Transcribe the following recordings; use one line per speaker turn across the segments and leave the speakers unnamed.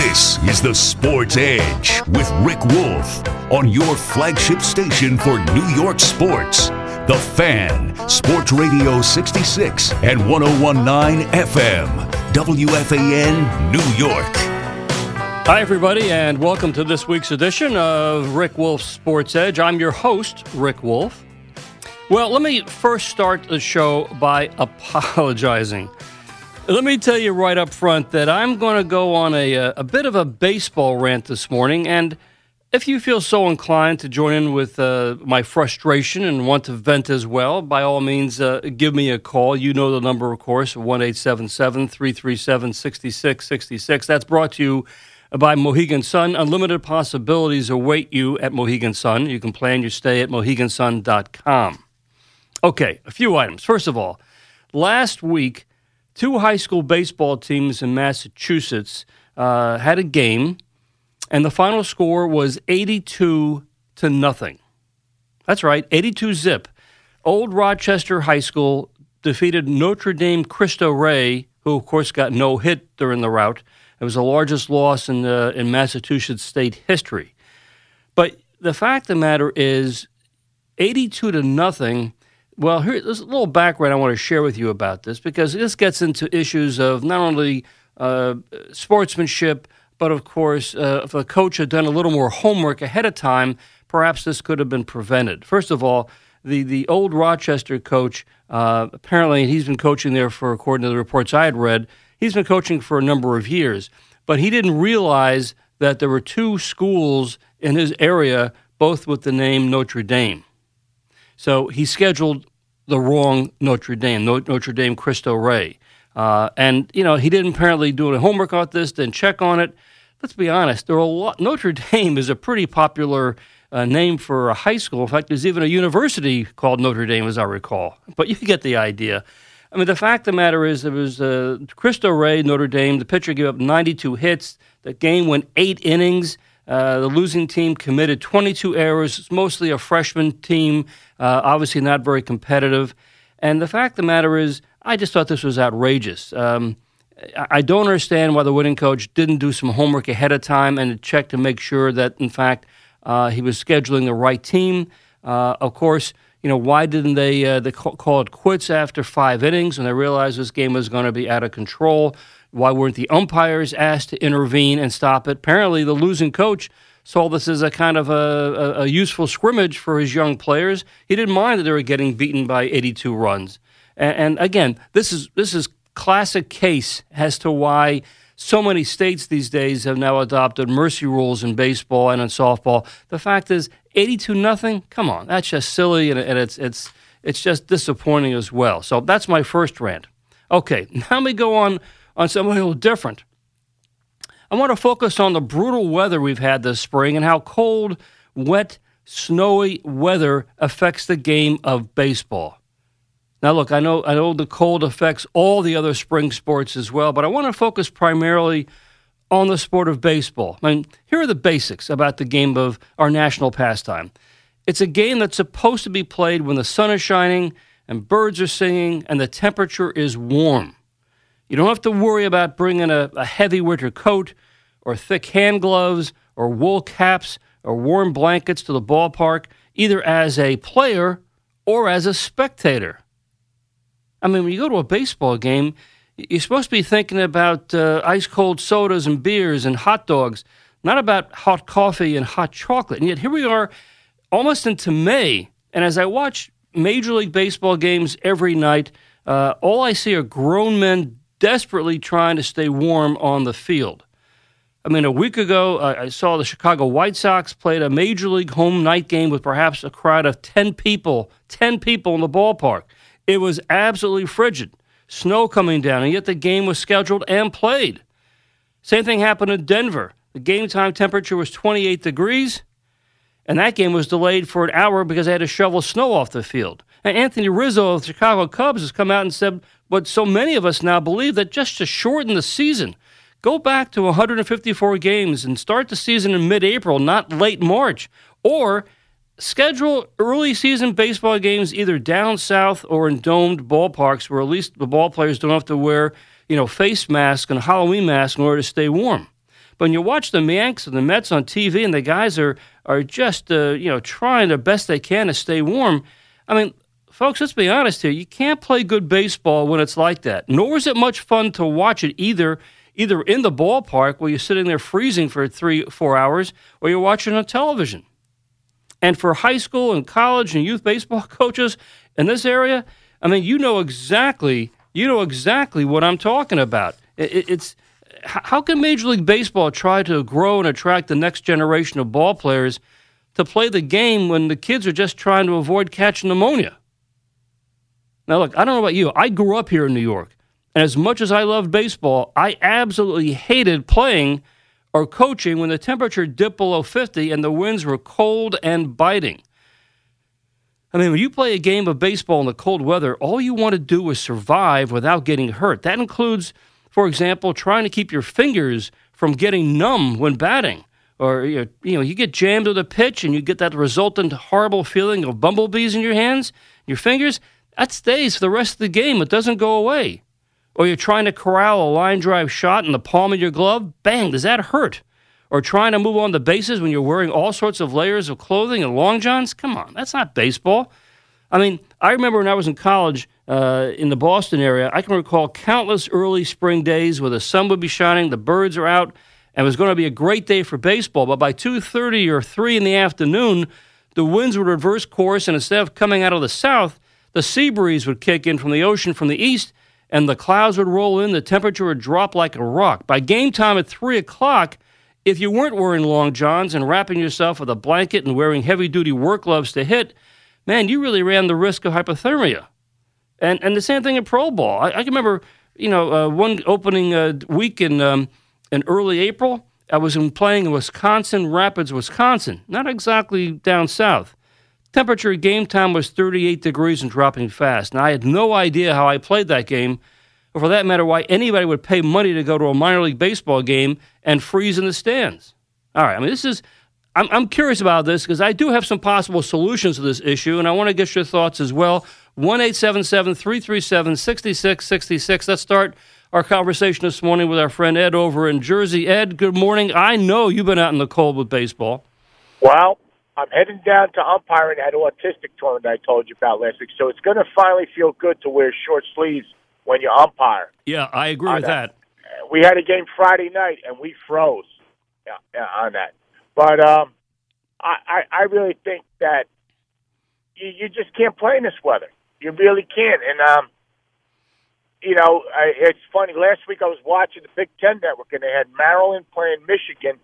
This is the Sports Edge with Rick Wolff on your flagship station for New York sports. The Fan, Sports Radio 66 and 1019 FM, WFAN, New York.
Hi, everybody, and welcome to this week's edition of Rick Wolff's Sports Edge. I'm your host, Rick Wolff. Well, let me first start the show by apologizing. Let me tell you right up front that I'm going to go on a, a bit of a baseball rant this morning, and if you feel so inclined to join in with uh, my frustration and want to vent as well, by all means, uh, give me a call. You know the number, of course, 1 337 6666. That's brought to you by Mohegan Sun. Unlimited possibilities await you at Mohegan Sun. You can plan your stay at mohegansun.com. Okay, a few items. First of all, last week, two high school baseball teams in Massachusetts uh, had a game and the final score was 82 to nothing. That's right, 82 zip. Old Rochester High School defeated Notre Dame Cristo Rey, who of course got no hit during the rout. It was the largest loss in the, in Massachusetts state history. But the fact of the matter is, 82 to nothing. Well, here, there's a little background I want to share with you about this because this gets into issues of not only uh, sportsmanship but of course, uh, if a coach had done a little more homework ahead of time, perhaps this could have been prevented. First of all, the, the old Rochester coach, uh, apparently he's been coaching there for, according to the reports I had read, he's been coaching for a number of years. But he didn't realize that there were two schools in his area, both with the name Notre Dame. So he scheduled the wrong Notre Dame, Notre Dame Cristo Rey. Uh, and, you know, he didn't apparently do any homework on this, didn't check on it let's be honest, there are a lot, Notre Dame is a pretty popular uh, name for a high school. In fact, there's even a university called Notre Dame, as I recall. But you get the idea. I mean, the fact of the matter is, there was uh, Cristo Rey, Notre Dame. The pitcher gave up 92 hits. The game went eight innings. Uh, the losing team committed 22 errors. It's mostly a freshman team, uh, obviously not very competitive. And the fact of the matter is, I just thought this was outrageous. Um, I don't understand why the winning coach didn't do some homework ahead of time and check to make sure that, in fact, uh, he was scheduling the right team. Uh, of course, you know why didn't they uh, they call it quits after five innings when they realized this game was going to be out of control? Why weren't the umpires asked to intervene and stop it? Apparently, the losing coach saw this as a kind of a, a, useful scrimmage for his young players. He didn't mind that they were getting beaten by 82 runs. And, and again, this is this is classic case as to why so many states these days have now adopted mercy rules in baseball and in softball. The fact is, 82 nothing. Come on, that's just silly, and, and it's it's it's just disappointing as well. So that's my first rant. Okay, now me go on on something a little different. I want to focus on the brutal weather we've had this spring and how cold, wet, snowy weather affects the game of baseball. Now, look, I know I know the cold affects all the other spring sports as well, but I want to focus primarily on the sport of baseball. I mean, here are the basics about the game of our national pastime. It's a game that's supposed to be played when the sun is shining and birds are singing and the temperature is warm. You don't have to worry about bringing a, a heavy winter coat or thick hand gloves or wool caps or warm blankets to the ballpark, either as a player or as a spectator. I mean, when you go to a baseball game, you're supposed to be thinking about uh, ice cold sodas and beers and hot dogs, not about hot coffee and hot chocolate. And yet here we are almost into May. And as I watch Major League Baseball games every night, uh, all I see are grown men desperately trying to stay warm on the field. I mean, a week ago, I saw the Chicago White Sox played a Major League home night game with perhaps a crowd of 10 people, 10 people in the ballpark. It was absolutely frigid, snow coming down, and yet the game was scheduled and played. Same thing happened in Denver. The game time temperature was 28 degrees, and that game was delayed for an hour because they had to shovel snow off the field. And Anthony Rizzo of the Chicago Cubs has come out and said what so many of us now believe that just to shorten the season, go back to 154 games and start the season in mid April, not late March. Or schedule early season baseball games either down south or in domed ballparks where at least the ball players don't have to wear, you know, face masks and Halloween masks in order to stay warm. But when you watch the Yanks and the Mets on TV and the guys are are just uh, you know trying their best they can to stay warm, I mean, folks, let's be honest here. You can't play good baseball when it's like that. Nor is it much fun to watch it either either in the ballpark where you're sitting there freezing for three, four hours, or you're watching on television. And for high school and college and youth baseball coaches in this area, I mean, you know exactly you know exactly what I'm talking about. It, it's how can Major League Baseball try to grow and attract the next generation of ball players to play the game when the kids are just trying to avoid catching pneumonia? Now, look, I don't know about you. I grew up here in New York, and as much as I loved baseball, I absolutely hated playing or coaching when the temperature dipped below 50 and the winds were cold and biting. I mean, when you play a game of baseball in the cold weather, all you want to do is survive without getting hurt. That includes, for example, trying to keep your fingers from getting numb when batting. Or, you know, you get jammed with a pitch and you get that resultant horrible feeling of bumblebees in your hands, your fingers. That stays for the rest of the game. It doesn't go away or you're trying to corral a line drive shot in the palm of your glove, bang, does that hurt? Or trying to move on the bases when you're wearing all sorts of layers of clothing and long johns? Come on, that's not baseball. I mean, I remember when I was in college uh, in the Boston area, I can recall countless early spring days where the sun would be shining, the birds are out, and it was going to be a great day for baseball. But by 2.30 or 3 in the afternoon, the winds would reverse course, and instead of coming out of the south, the sea breeze would kick in from the ocean from the east, and the clouds would roll in, the temperature would drop like a rock. By game time at 3 o'clock, if you weren't wearing long johns and wrapping yourself with a blanket and wearing heavy duty work gloves to hit, man, you really ran the risk of hypothermia. And, and the same thing in Pro Ball. I, I can remember, you know, uh, one opening uh, week in, um, in early April, I was in playing in Wisconsin Rapids, Wisconsin, not exactly down south. Temperature at game time was 38 degrees and dropping fast. Now, I had no idea how I played that game, or for that matter, why anybody would pay money to go to a minor league baseball game and freeze in the stands. All right, I mean, this is, I'm, I'm curious about this because I do have some possible solutions to this issue, and I want to get your thoughts as well. 1 337 6666. Let's start our conversation this morning with our friend Ed over in Jersey. Ed, good morning. I know you've been out in the cold with baseball.
Well, I'm heading down to umpiring at an autistic tournament I told you about last week. So it's going to finally feel good to wear short sleeves when you umpire.
Yeah, I agree with that.
that. We had a game Friday night and we froze yeah, yeah, on that. But um, I, I, I really think that you, you just can't play in this weather. You really can't. And um, you know, I, it's funny. Last week I was watching the Big Ten Network and they had Maryland playing Michigan.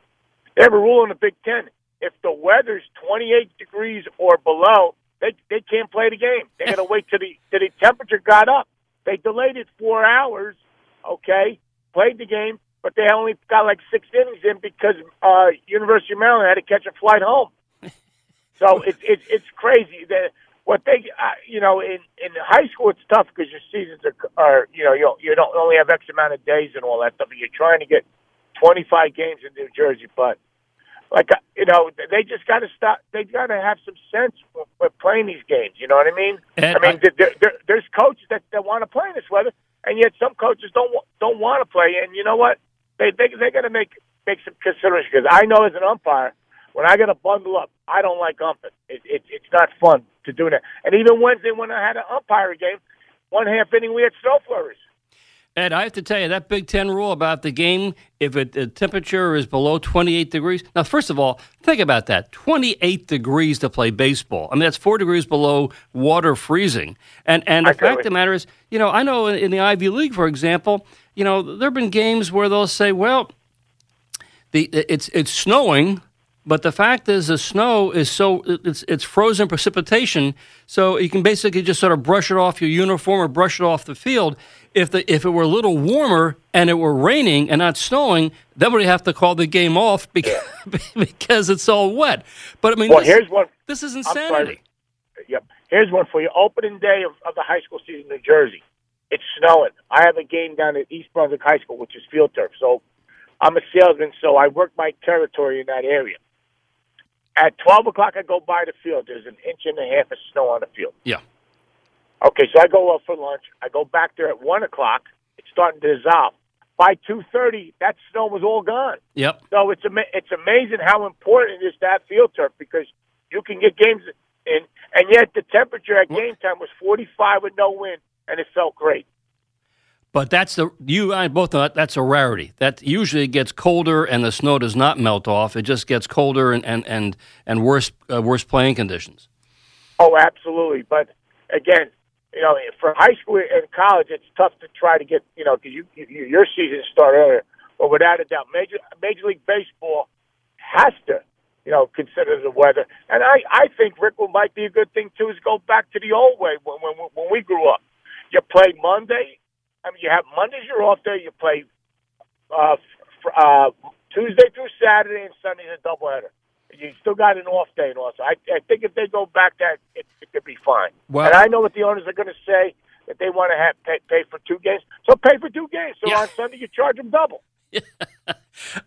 They have a rule in the Big Ten if the weather's 28 degrees or below, they they can't play the game. They got to wait till the till the temperature got up. They delayed it four hours. Okay, played the game, but they only got like six innings in because uh, University of Maryland had to catch a flight home. so it's it's it's crazy that what they uh, you know in in high school it's tough because your seasons are, are you know you you don't only have X amount of days and all that stuff. But you're trying to get 25 games in New Jersey, but like uh, you know, they just got to stop. They got to have some sense with playing these games. You know what I mean? And I mean, I, there, there, there's coaches that, that want to play in this weather, and yet some coaches don't don't want to play. And you know what? They they they got to make make some consideration because I know as an umpire, when I got to bundle up, I don't like umping. It, it, it's not fun to do that. And even Wednesday when I had an umpire game, one half inning we had snow flurries.
Ed, I have to tell you that Big Ten rule about the game, if it, the temperature is below 28 degrees. Now, first of all, think about that 28 degrees to play baseball. I mean, that's four degrees below water freezing. And, and the fact of the matter is, you know, I know in, in the Ivy League, for example, you know, there have been games where they'll say, well, the, it's, it's snowing, but the fact is, the snow is so it's it's frozen precipitation, so you can basically just sort of brush it off your uniform or brush it off the field if the if it were a little warmer and it were raining and not snowing, then we'd have to call the game off because, because it's all wet. But I mean,
Well,
this,
here's one.
this is insanity.
Yep. Here's one for you. Opening day of, of the high school season in New Jersey. It's snowing. I have a game down at East Brunswick High School, which is field turf. So I'm a salesman, so I work my territory in that area. At 12 o'clock, I go by the field. There's an inch and a half of snow on the field.
Yeah.
Okay, so I go up for lunch. I go back there at 1 o'clock. It's starting to dissolve. By 2.30, that snow was all gone.
Yep.
So it's ama- it's amazing how important it is that field turf because you can get games in, and yet the temperature at game time was 45 with no wind, and it felt great.
But that's the you and I both know that that's a rarity. That usually it gets colder and the snow does not melt off. It just gets colder and and and, and worse uh, worse playing conditions.
Oh, absolutely. But again, you know, for high school and college, it's tough to try to get you know because you, you your season start earlier. But without a doubt, major Major League Baseball has to you know consider the weather. And I I think Rickle might be a good thing too is go back to the old way when when when we grew up. You play Monday. I mean, you have Mondays your off day. You play uh, f- uh, Tuesday through Saturday, and Sunday's a doubleheader. You still got an off day, and also I, I think if they go back, that it, it could be fine.
Well-
and I know what the owners are going to say that they want to have pay, pay for two games, so pay for two games. So
Yeah.
on Sunday you charge them double.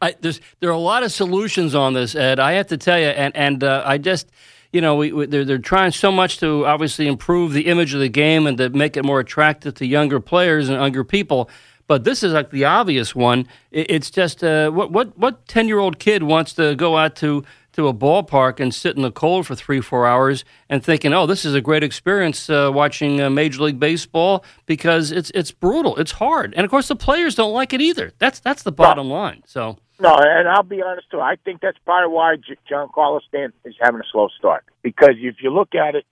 I, there's there are a lot of solutions on this, Ed. I have to tell you, and and uh, I just. You know, we, we, they're, they're trying so much to obviously improve the image of the game and to make it more attractive to younger players and younger people. But this is like the obvious one. It, it's just uh, what what what ten year old kid wants to go out to to a ballpark and sit in the cold for three four hours and thinking, oh, this is a great experience uh, watching uh, Major League Baseball because it's it's brutal, it's hard, and of course the players don't like it either. That's that's the bottom line. So.
No, and I'll be honest too. I think that's part of why Giancarlo is having a slow start because if you look at it,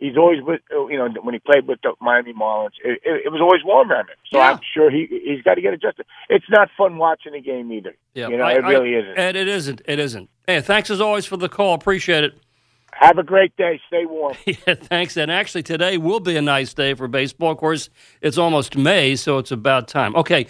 he's always with uh, you know when he played with the Miami Marlins, it, it, it was always warm around him. So
Yeah.
I'm sure he he's got to get adjusted. It's not fun watching the game either.
Yeah,
you know,
I-
it
I-
really isn't.
And it isn't. It isn't. Hey, thanks as always for the call. Appreciate it.
Have a great day. Stay warm.
Yeah, thanks. And actually, today will be a nice day for baseball. Of course, it's almost May, so it's about time. Okay.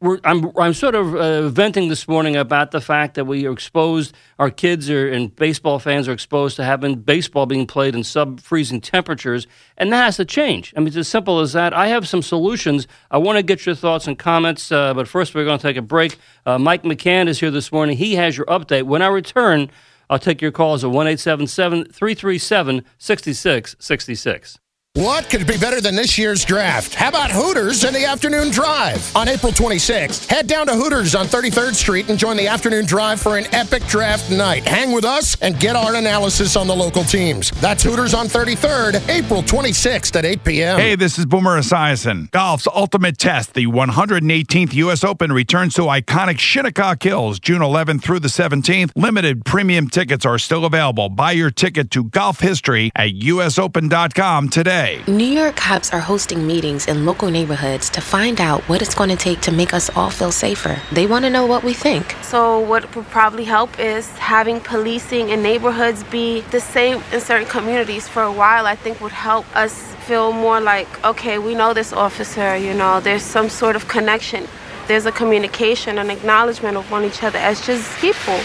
We're, I'm, I'm sort of uh, venting this morning about the fact that we are exposed, our kids are, and baseball fans are exposed to having baseball being played in sub freezing temperatures, and that has to change. I mean, it's as simple as that. I have some solutions. I want to get your thoughts and comments, uh, but first we're going to take a break. Uh, Mike McCann is here this morning. He has your update. When I return, I'll take your calls at 1 337 6666.
What could be better than this year's draft? How about Hooters and the afternoon drive? On April 26th, head down to Hooters on 33rd Street and join the afternoon drive for an epic draft night. Hang with us and get our analysis on the local teams. That's Hooters on 33rd, April 26th at 8 p.m.
Hey, this is Boomer Esiason. Golf's ultimate test, the 118th U.S. Open, returns to iconic Shinnecock Hills June 11th through the 17th. Limited premium tickets are still available. Buy your ticket to golf history at usopen.com today.
New York cops are hosting meetings in local neighborhoods to find out what it's going to take to make us all feel safer. They want to know what we think.
So, what would probably help is having policing in neighborhoods be the same in certain communities for a while. I think would help us feel more like, okay, we know this officer, you know, there's some sort of connection. There's a communication, an acknowledgement of one each other as just people.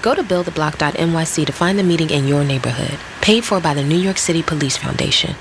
Go to buildtheblock.nyc to find the meeting in your neighborhood. Paid for by the New York City Police Foundation.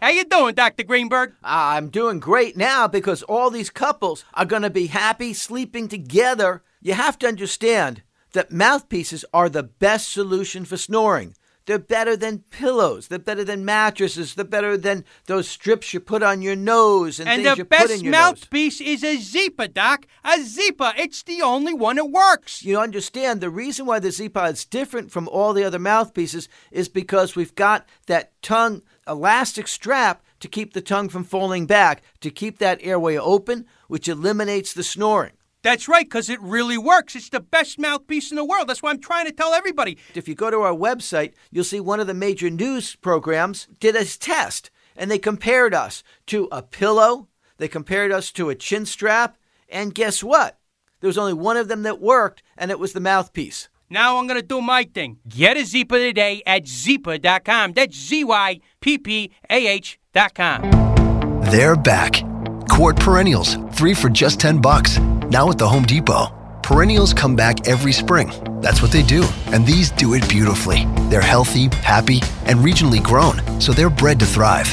How you doing, Dr. Greenberg?
I'm doing great now because all these couples are going to be happy sleeping together. You have to understand that mouthpieces are the best solution for snoring. They're better than pillows. They're better than mattresses. They're better than those strips you put on your nose and,
And
things
the
you put in your nose.
the best mouthpiece is a ZYPPAH, Doc. A ZYPPAH. It's the only one that works.
You understand the reason why the Z-Pod is different from all the other mouthpieces is because we've got that tongue elastic strap to keep the tongue from falling back, to keep that airway open, which eliminates the snoring.
That's right, because it really works. It's the best mouthpiece in the world. That's why I'm trying to tell everybody.
If you go to our website, you'll see one of the major news programs did a test, and they compared us to a pillow, they compared us to a chin strap, and guess what? There was only one of them that worked, and it was the mouthpiece.
Now I'm going to do my thing. Get a ZYPPAH today at ZYPPAH.com. That's Z Y P P A H.com.
They're back. Quart Perennials, three for just 10 bucks. Now at the Home Depot. Perennials come back every spring. That's what they do. And these do it beautifully. They're healthy, happy, and regionally grown, so they're bred to thrive.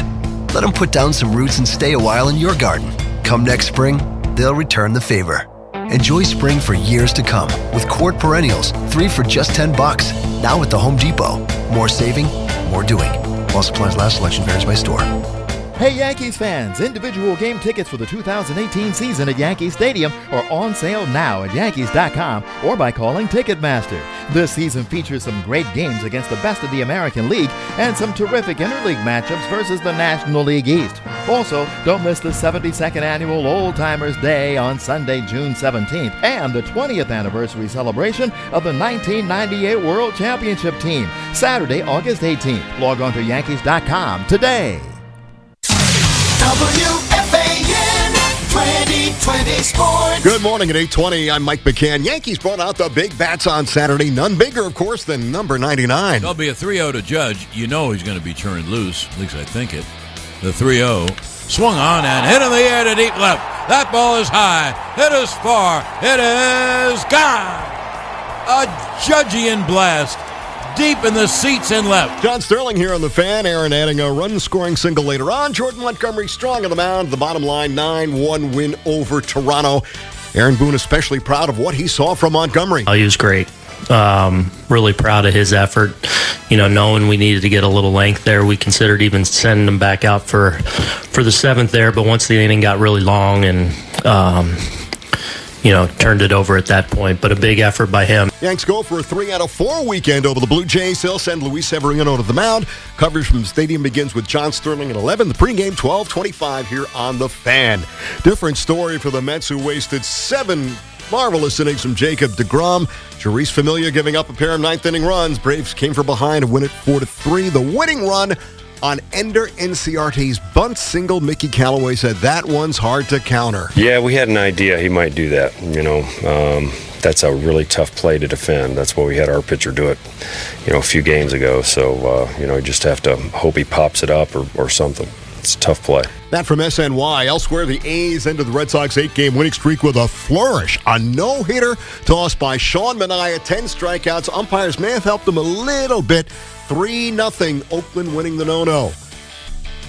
Let them put down some roots and stay a while in your garden. Come next spring, they'll return the favor. Enjoy spring for years to come with Quart Perennials, three for just 10 bucks. Now at the Home Depot. More saving, more doing. While supplies last, selection varies by store.
Hey Yankees fans, individual game tickets for the 2018 season at Yankee Stadium are on sale now at Yankees.com or by calling Ticketmaster. This season features some great games against the best of the American League and some terrific interleague matchups versus the National League East. Also, don't miss the 72nd annual Old Timers Day on Sunday, June 17th, and the 20th anniversary celebration of the 1998 World Championship team, Saturday, August 18th. Log on to Yankees.com today.
WFAN 2020 Sports.
Good morning at 820. I'm Mike McCann. Yankees brought out the big bats on Saturday. None bigger, of course, than number 99.
There'll be a 3 0 to Judge. You know he's going to be turned loose. At least I think it. The 3 0 swung on and hit in the air to deep left. That ball is high. It is far. It is gone. A Judgian blast deep in the seats and left.
John Sterling here on the fan. Aaron adding a run scoring single later on. Jordan Montgomery strong on the mound. The bottom line 9 1 win over Toronto. Aaron Boone especially proud of what he saw from Montgomery.
Oh, he was great. Um, really proud of his effort. You know, knowing we needed to get a little length there, we considered even sending him back out for for the seventh there. But once the inning got really long and um, you know, turned it over at that point. But a big effort by him.
Yanks go for a three out of four weekend over the Blue Jays. They'll send Luis Severino to the mound. Coverage from the stadium begins with John Sterling at 11. The pregame 12:25 here on the Fan. Different story for the Mets who wasted seven marvelous innings from Jacob DeGrom. Jeurys Familia giving up a pair of ninth inning runs. Braves came from behind to win it four to three. The winning run on Ender Inciarte's bunt single. Mickey Callaway said that one's hard to counter.
Yeah, we had an idea he might do that. You know, um, that's a really tough play to defend. That's why we had our pitcher do it, you know, a few games ago. So, uh, you know, you just have to hope he pops it up or, or something. It's a tough play.
That from SNY. Elsewhere, the A's ended the Red Sox eight game winning streak with a flourish. A no hitter tossed by Sean Manaea, 10 strikeouts. Umpires may have helped him a little bit. 3 0. Oakland winning the no no.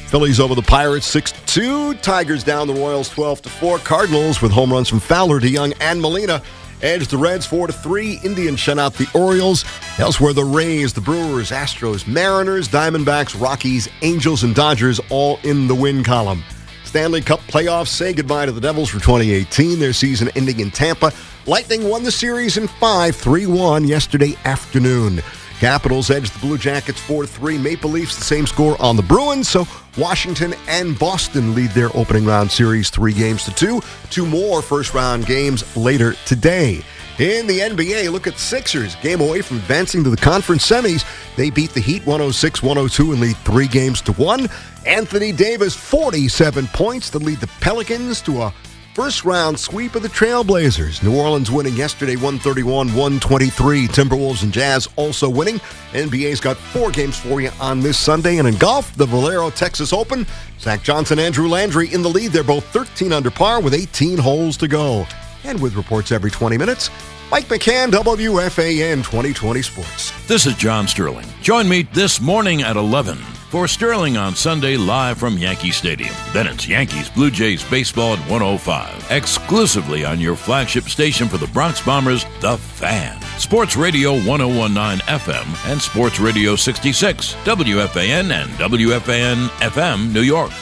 Phillies over the Pirates 6 2. Tigers down the Royals 12 4. Cardinals with home runs from Fowler DeJong and Molina. Edge the Reds 4 3. Indians shut out the Orioles. Elsewhere, the Rays, the Brewers, Astros, Mariners, Diamondbacks, Rockies, Angels, and Dodgers all in the win column. Stanley Cup playoffs say goodbye to the Devils for 2018, their season ending in Tampa. Lightning won the series in 5 3 1 yesterday afternoon. Capitals edged the Blue Jackets 4 3. Maple Leafs the same score on the Bruins. So Washington and Boston lead their opening round series three games to two. Two more first round games later today. In the NBA, look at Sixers. Game away from advancing to the conference semis. They beat the Heat 106 102 and lead three games to one. Anthony Davis, 47 points to lead the Pelicans to a First round sweep of the Trailblazers. New Orleans winning yesterday 131 123. Timberwolves and Jazz also winning. NBA's got four games for you on this Sunday. And in golf, the Valero Texas Open. Zach Johnson, Andrew Landry in the lead. They're both 13 under par with 18 holes to go. And with reports every 20 minutes, Mike McCann, WFAN 2020 Sports.
This is John Sterling. Join me this morning at 11 for Sterling on Sunday live from Yankee Stadium. Then it's Yankees Blue Jays baseball at 105, exclusively on your flagship station for the Bronx Bombers, The Fan. Sports Radio 1019 FM and Sports Radio 66, WFAN and WFAN FM New York.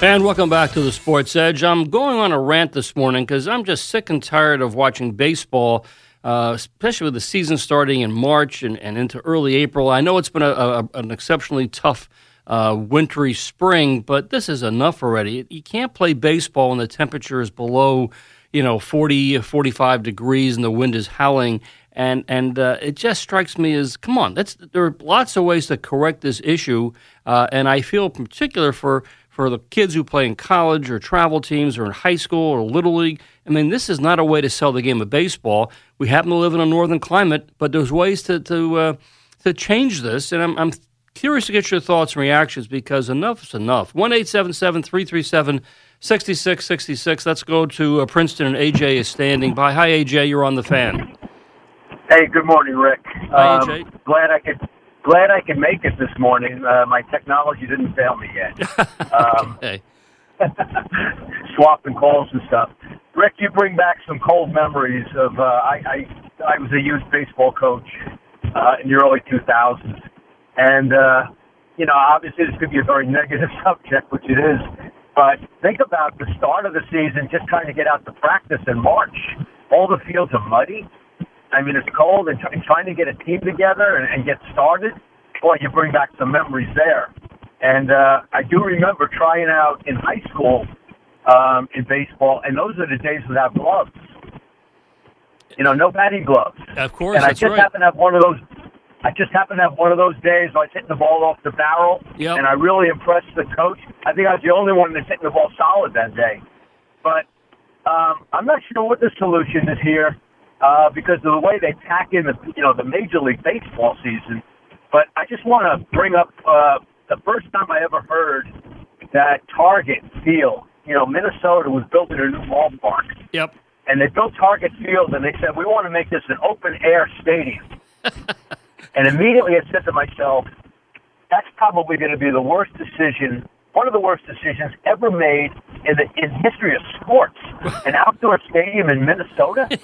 And welcome back to the Sports Edge. I'm going on a rant this morning because I'm just sick and tired of watching baseball, uh, especially with the season starting in March and, and into early April. I know it's been a, a, an exceptionally tough uh, wintry spring, but this is enough already. You can't play baseball when the temperature is below, you know, 40, 45 degrees and the wind is howling. And and uh, it just strikes me as come on. There are lots of ways to correct this issue, uh, and I feel particular for for the kids who play in college or travel teams or in high school or little league. I mean, this is not a way to sell the game of baseball. We happen to live in a northern climate, but there's ways to to uh, to change this, and I'm, I'm curious to get your thoughts and reactions because enough is enough. 1 337 66 66. Let's go to uh, Princeton, and AJ is standing by. Hi, AJ, you're on the fan.
Hey, good morning, Rick.
Hi,
Um,
AJ.
glad I could glad I can make it this morning. Uh, my technology didn't fail me yet. Um, swapping calls and stuff. Rick, you bring back some cold memories of. Uh, I, I I was a youth baseball coach uh, in the early 2000s, and uh, you know, obviously this could be a very negative subject, which it is. But think about the start of the season, just trying to get out to practice in March. All the fields are muddy. I mean, it's cold, and, and trying to get a team together and, and get started. Boy, you bring back some memories there. And uh, I do remember trying out in high school um, in baseball, and those are the days without gloves. You know, no batting gloves.
Of course,
and I just
right.
happened to have one of those. I just happened to have one of those days where I was hitting the ball off the barrel,
Yep.
and I really impressed the coach. I think I was the only one that's hitting the ball solid that day. But um, I'm not sure what the solution is here uh, because of the way they pack in the you know the Major League Baseball season. But I just want to bring up uh, the first time I ever heard that Target Field, you know, Minnesota was building a new ballpark.
Yep.
And they built Target Field, and they said we want to make this an open air stadium. and immediately I said to myself, that's probably going to be the worst decision, one of the worst decisions ever made in the in history of sports. An outdoor stadium in Minnesota.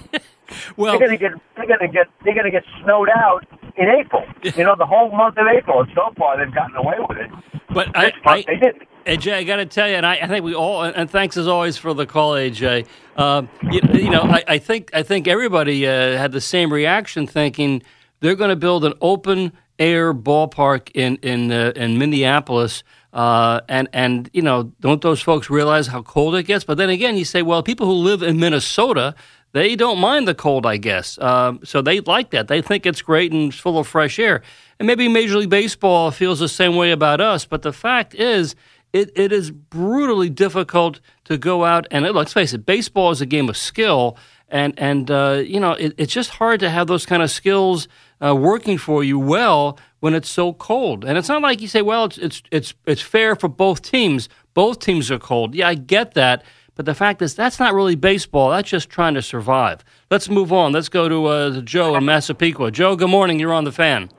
well,
they're going to get they're going to get they're going to get snowed out in April. You know, the whole month of April, and so far they've gotten away with it.
But I,
month they didn't.
AJ, I got to tell you, and I, I think we all, and thanks as always for the call, AJ. Um, you, you know, I, I think I think everybody uh, had the same reaction, thinking they're going to build an open air ballpark in in uh, in Minneapolis. Uh, and and you know, don't those folks realize how cold it gets? But then again, you say, well, people who live in Minnesota, they don't mind the cold, I guess. Um, so they like that. They think it's great and it's full of fresh air. And maybe Major League Baseball feels the same way about us. But the fact is, it, it is brutally difficult to go out and let's face it, baseball is a game of skill, and and uh, you know it, it's just hard to have those kind of skills uh, working for you well when it's so cold. And it's not like you say, well, it's it's it's it's fair for both teams. Both teams are cold. Yeah, I get that. But the fact is, that's not really baseball. That's just trying to survive. Let's move on. Let's go to, uh, to Joe in Massapequa. Joe, good morning. You're on the fan.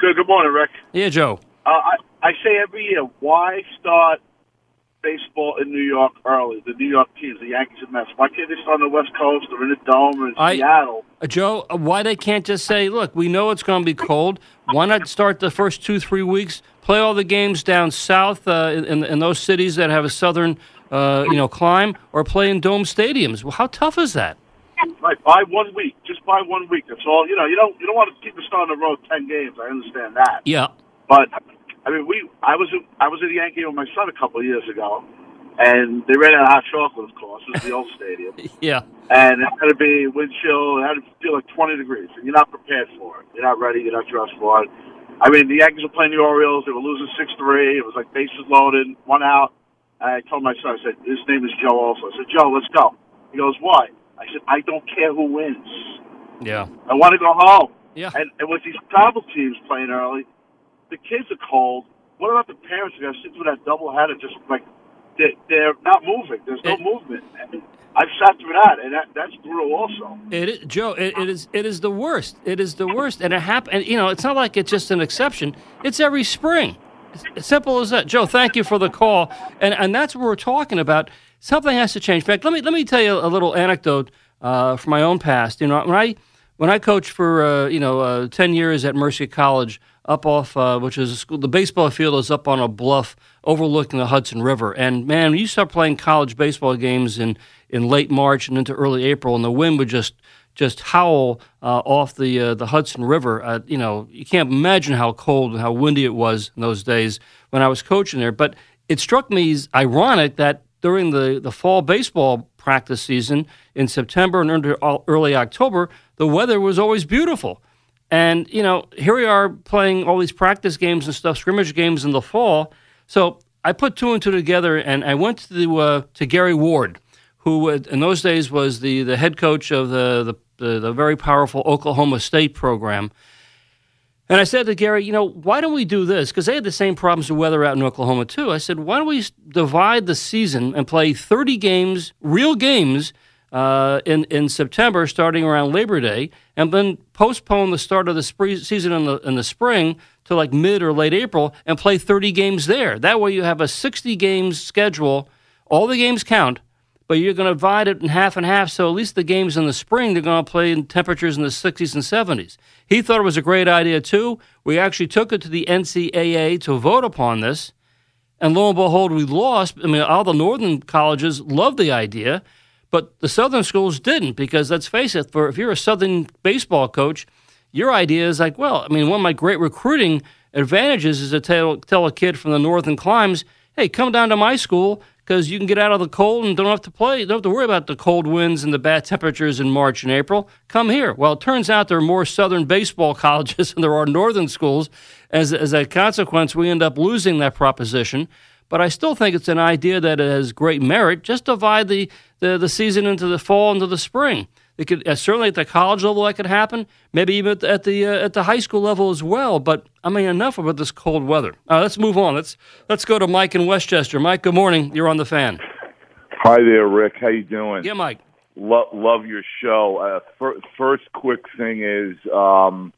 Good. Good morning, Rick.
Yeah, Joe.
Uh, I I say every year, why start baseball in New York early? The New York teams, the Yankees and Mets. Why can't they start on the West Coast or in the Dome or in
I-
Seattle?
Uh, Joe, uh, why they can't just say, look, we know it's going to be cold. Why not start the first two, three weeks, play all the games down south uh, in, in those cities that have a southern, uh, you know, climb, or play in dome stadiums? Well, how tough is that?
Right, by one week, just by one week. That's all. You know, you don't you don't want to keep star on the road ten games. I understand that.
Yeah.
But I mean, we I was I was at the Yankee with my son a couple of years ago, and they ran out of hot chocolate, of course. It was the old stadium,
Yeah.
and it's going to be wind chill. It had to feel like twenty degrees, and you're not prepared for it. You're not ready. You're not dressed for it. I mean, the Yankees were playing the Orioles. They were losing six three. It was like bases loaded, one out. I told my son, I said, his name is Joe. Also, I said, Joe, let's go. He goes, why? I said, I don't care who wins.
Yeah.
I want to go home.
Yeah.
And, and with these travel teams playing early, the kids are cold. What about the parents who got to sit through that double header Just like they're, they're not moving. There's no movement. I've sat through that, and that, that's brutal also.
It is, Joe. It, it is. It is the worst. It is the worst, and it happen. And you know, it's not like it's just an exception. It's every spring. Simple as that. Joe, thank you for the call, and and that's what we're talking about. Something has to change. In fact, let me let me tell you a little anecdote uh, from my own past. You know, when I when I coached for uh, you know uh, ten years at Mercy College, up off uh, which is a school. The baseball field is up on a bluff overlooking the Hudson River. And man, you start playing college baseball games in in late March and into early April, and the wind would just just howl uh, off the uh, the Hudson River. Uh, you know, you can't imagine how cold and how windy it was in those days when I was coaching there. But it struck me as ironic that during the, the fall baseball practice season in September and into early October, the weather was always beautiful. And, you know, here we are playing all these practice games and stuff, scrimmage games in the fall. So I put two and two together and I went to, the, uh, to Gary Ward, who uh, in those days was the, the head coach of the, the, the, the very powerful Oklahoma State program. And I said to Gary, you know, why don't we do this? Because they had the same problems with weather out in Oklahoma, too. I said, why don't we divide the season and play 30 games, real games, uh, in, in September, starting around Labor Day, and then postpone the start of the spree- season in the, in the spring to like mid or late April and play 30 games there. That way you have a 60 games schedule. All the games count, but you're going to divide it in half and half. So at least the games in the spring, they're going to play in temperatures in the 60s and 70s. He thought it was a great idea too. We actually took it to the NCAA to vote upon this. And lo and behold, we lost. I mean, all the northern colleges loved the idea, but the southern schools didn't because let's face it, for if you're a southern baseball coach, your idea is like, well, I mean, one of my great recruiting advantages is to tell, tell a kid from the northern climes, hey, come down to my school because you can get out of the cold and don't have to play, don't have to worry about the cold winds and the bad temperatures in March and April. Come here. Well, it turns out there are more southern baseball colleges than there are northern schools. As, as a consequence, we end up losing that proposition. But I still think it's an idea that has great merit. Just divide the, the, the season into the fall into the spring. It could uh, certainly at the college level that could happen. Maybe even at the at the, uh, at the high school level as well. But I mean, enough about this cold weather. Uh, let's move on. Let's let's go to Mike in Westchester. Mike, good morning. You're on the fan.
Hi there, Rick. How you doing?
Yeah, Mike.
Lo- love your show. Uh, fir- first, quick thing is, um,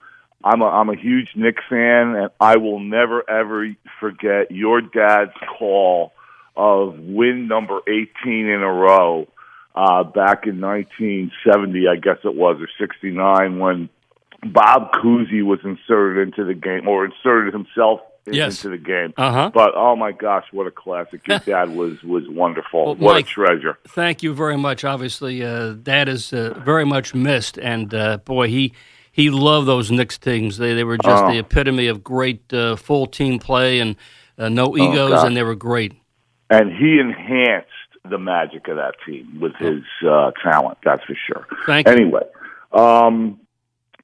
I'm a I'm a huge Knicks fan, and I will never ever forget your dad's call of win number 18 in a row uh, back in 1970, I guess it was, or 69, when Bob Cousy was inserted into the game, or inserted himself
Yes.
into the game.
Uh-huh.
But oh my gosh, what a classic! Your dad was was wonderful.
Well,
what
Mike-
a treasure.
Thank you very much. Obviously, uh, Dad is uh, very much missed, and uh, boy, he he loved those Knicks teams. They they were just
Oh.
the epitome of great uh, full team play and uh, no
Oh,
egos,
God.
and they were great.
and he enhanced the magic of that team with his uh, talent. That's for sure.
Thank you.
Anyway, um,